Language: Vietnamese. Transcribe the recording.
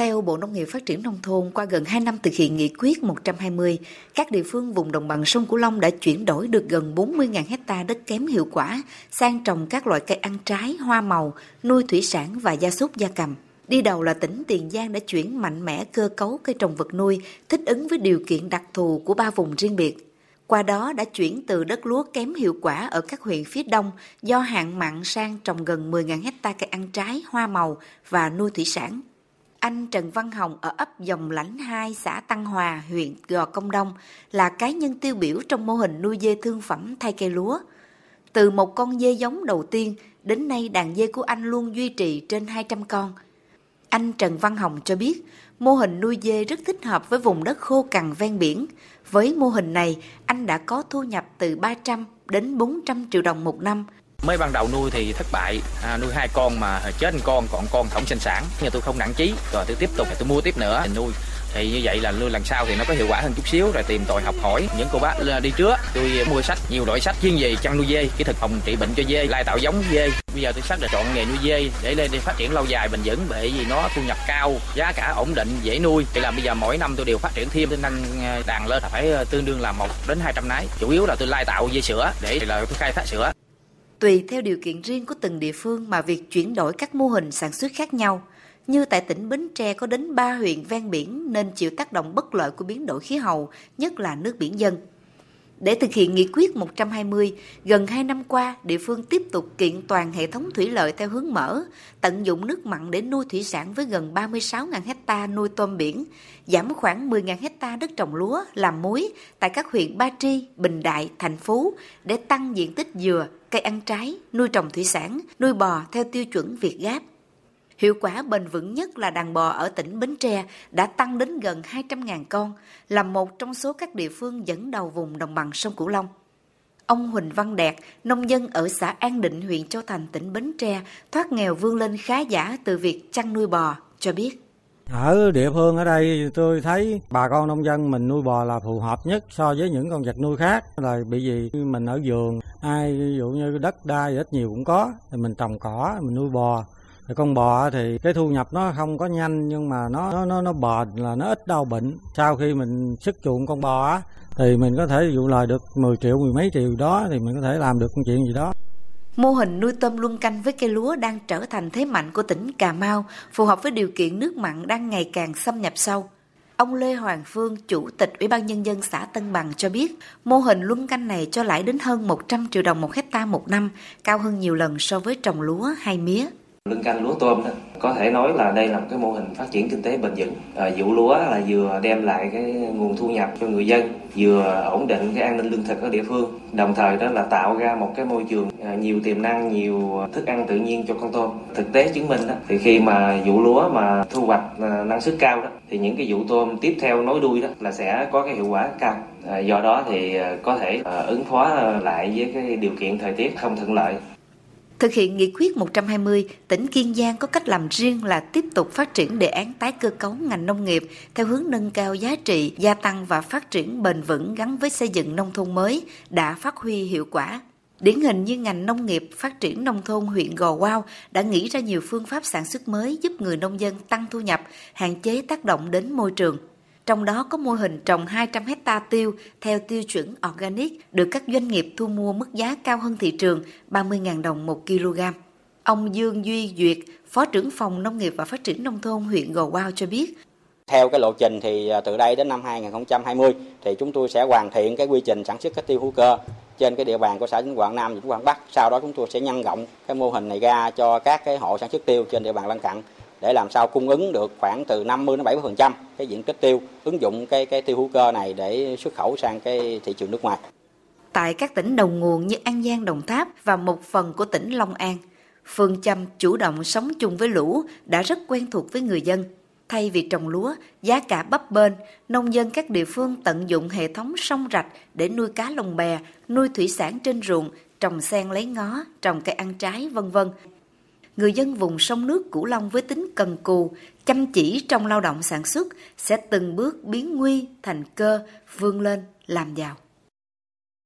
Theo Bộ Nông nghiệp Phát triển Nông thôn, qua gần 2 năm thực hiện nghị quyết 120, các địa phương vùng đồng bằng sông Cửu Long đã chuyển đổi được gần 40.000 hecta đất kém hiệu quả sang trồng các loại cây ăn trái, hoa màu, nuôi thủy sản và gia súc gia cầm. Đi đầu là tỉnh Tiền Giang đã chuyển mạnh mẽ cơ cấu cây trồng vật nuôi thích ứng với điều kiện đặc thù của ba vùng riêng biệt. Qua đó đã chuyển từ đất lúa kém hiệu quả ở các huyện phía đông do hạn mặn sang trồng gần 10.000 hecta cây ăn trái, hoa màu và nuôi thủy sản. Anh Trần Văn Hồng ở ấp Dòng Lãnh 2, xã Tăng Hòa, huyện Gò Công Đông là cá nhân tiêu biểu trong mô hình nuôi dê thương phẩm thay cây lúa. Từ một con dê giống đầu tiên, đến nay đàn dê của anh luôn duy trì trên 200 con. Anh Trần Văn Hồng cho biết, mô hình nuôi dê rất thích hợp với vùng đất khô cằn ven biển. Với mô hình này, anh đã có thu nhập từ 300 đến 400 triệu đồng một năm – mới ban đầu nuôi thì thất bại. À, nuôi hai con mà chết một con còn con không sinh sản. Nhưng tôi không nặng chí. Rồi tôi tiếp tục tôi mua tiếp nữa. Thì nuôi. Thì như vậy là nuôi lần sau thì nó có hiệu quả hơn chút xíu rồi tìm tòi học hỏi. Những cô bác đi trước tôi mua sách nhiều loại sách. Chuyên về chăn nuôi dê kỹ thuật phòng trị bệnh cho dê lai tạo giống dê. Bây giờ tôi xác định chọn nghề nuôi dê để lên để phát triển lâu dài bền vững bởi vì nó thu nhập cao giá cả ổn định dễ nuôi. Thì là bây giờ mỗi năm tôi đều phát triển thêm tôi nâng ờ, đàn lên phải ờ, tương đương là một đến hai trăm nái. Chủ yếu là tôi lai tạo dê sữa để là tôi khai thác sữa. Tùy theo điều kiện riêng của từng địa phương mà việc chuyển đổi các mô hình sản xuất khác nhau. Như tại tỉnh Bến Tre có đến 3 huyện ven biển nên chịu tác động bất lợi của biến đổi khí hậu, nhất là nước biển dân. Để thực hiện nghị quyết 120, gần 2 năm qua, địa phương tiếp tục kiện toàn hệ thống thủy lợi theo hướng mở, tận dụng nước mặn để nuôi thủy sản với gần 36.000 hecta nuôi tôm biển, giảm khoảng 10.000 hecta đất trồng lúa, làm muối tại các huyện Ba Tri, Bình Đại, Thành Phú để tăng diện tích dừa, cây ăn trái, nuôi trồng thủy sản, nuôi bò theo tiêu chuẩn Việt Gáp. Hiệu quả bền vững nhất là đàn bò ở tỉnh Bến Tre đã tăng đến gần 200.000 con, là một trong số các địa phương dẫn đầu vùng đồng bằng sông Cửu Long. Ông Huỳnh Văn Đạt, nông dân ở xã An Định, huyện Châu Thành, tỉnh Bến Tre, thoát nghèo vươn lên khá giả từ việc chăn nuôi bò, cho biết. Ở địa phương ở đây tôi thấy bà con nông dân mình nuôi bò là phù hợp nhất so với những con vật nuôi khác là bị gì mình ở vườn ai ví dụ như đất đai ít nhiều cũng có thì mình trồng cỏ mình nuôi bò con bò thì cái thu nhập nó không có nhanh nhưng mà nó nó nó, nó bền là nó ít đau bệnh sau khi mình sức chuộng con bò á thì mình có thể dụ lời được 10 triệu mười mấy triệu đó thì mình có thể làm được công chuyện gì đó Mô hình nuôi tôm luân canh với cây lúa đang trở thành thế mạnh của tỉnh Cà Mau, phù hợp với điều kiện nước mặn đang ngày càng xâm nhập sâu. Ông Lê Hoàng Phương, Chủ tịch Ủy ban Nhân dân xã Tân Bằng cho biết, mô hình luân canh này cho lãi đến hơn 100 triệu đồng một hecta một năm, cao hơn nhiều lần so với trồng lúa hay mía lưng canh lúa tôm đó, có thể nói là đây là một cái mô hình phát triển kinh tế bền vững. À, vụ lúa là vừa đem lại cái nguồn thu nhập cho người dân, vừa ổn định cái an ninh lương thực ở địa phương, đồng thời đó là tạo ra một cái môi trường à, nhiều tiềm năng, nhiều thức ăn tự nhiên cho con tôm. Thực tế chứng minh đó, thì khi mà vụ lúa mà thu hoạch à, năng suất cao đó, thì những cái vụ tôm tiếp theo nối đuôi đó là sẽ có cái hiệu quả cao. À, do đó thì à, có thể à, ứng phó à, lại với cái điều kiện thời tiết không thuận lợi Thực hiện nghị quyết 120, tỉnh Kiên Giang có cách làm riêng là tiếp tục phát triển đề án tái cơ cấu ngành nông nghiệp theo hướng nâng cao giá trị, gia tăng và phát triển bền vững gắn với xây dựng nông thôn mới đã phát huy hiệu quả. Điển hình như ngành nông nghiệp phát triển nông thôn huyện Gò Quao đã nghĩ ra nhiều phương pháp sản xuất mới giúp người nông dân tăng thu nhập, hạn chế tác động đến môi trường. Trong đó có mô hình trồng 200 hecta tiêu theo tiêu chuẩn organic được các doanh nghiệp thu mua mức giá cao hơn thị trường 30.000 đồng một kg. Ông Dương Duy Duyệt, Phó trưởng phòng Nông nghiệp và Phát triển Nông thôn huyện Gò Quao cho biết, theo cái lộ trình thì à, từ đây đến năm 2020 thì chúng tôi sẽ hoàn thiện cái quy trình sản xuất cái tiêu hữu cơ trên cái địa bàn của xã Vĩnh Quảng Nam và Vĩnh Quảng Bắc. Sau đó chúng tôi sẽ nhân rộng cái mô hình này ra cho các cái hộ sản xuất tiêu trên địa bàn lân cận để làm sao cung ứng được khoảng từ 50 đến 70% cái diện tích tiêu, ứng dụng cái cái tiêu hữu cơ này để xuất khẩu sang cái thị trường nước ngoài. Tại các tỉnh đầu nguồn như An Giang, Đồng Tháp và một phần của tỉnh Long An, phương châm chủ động sống chung với lũ đã rất quen thuộc với người dân. Thay vì trồng lúa, giá cả bấp bênh, nông dân các địa phương tận dụng hệ thống sông rạch để nuôi cá lồng bè, nuôi thủy sản trên ruộng, trồng sen lấy ngó, trồng cây ăn trái, vân vân người dân vùng sông nước Cửu Long với tính cần cù, chăm chỉ trong lao động sản xuất sẽ từng bước biến nguy thành cơ, vươn lên làm giàu.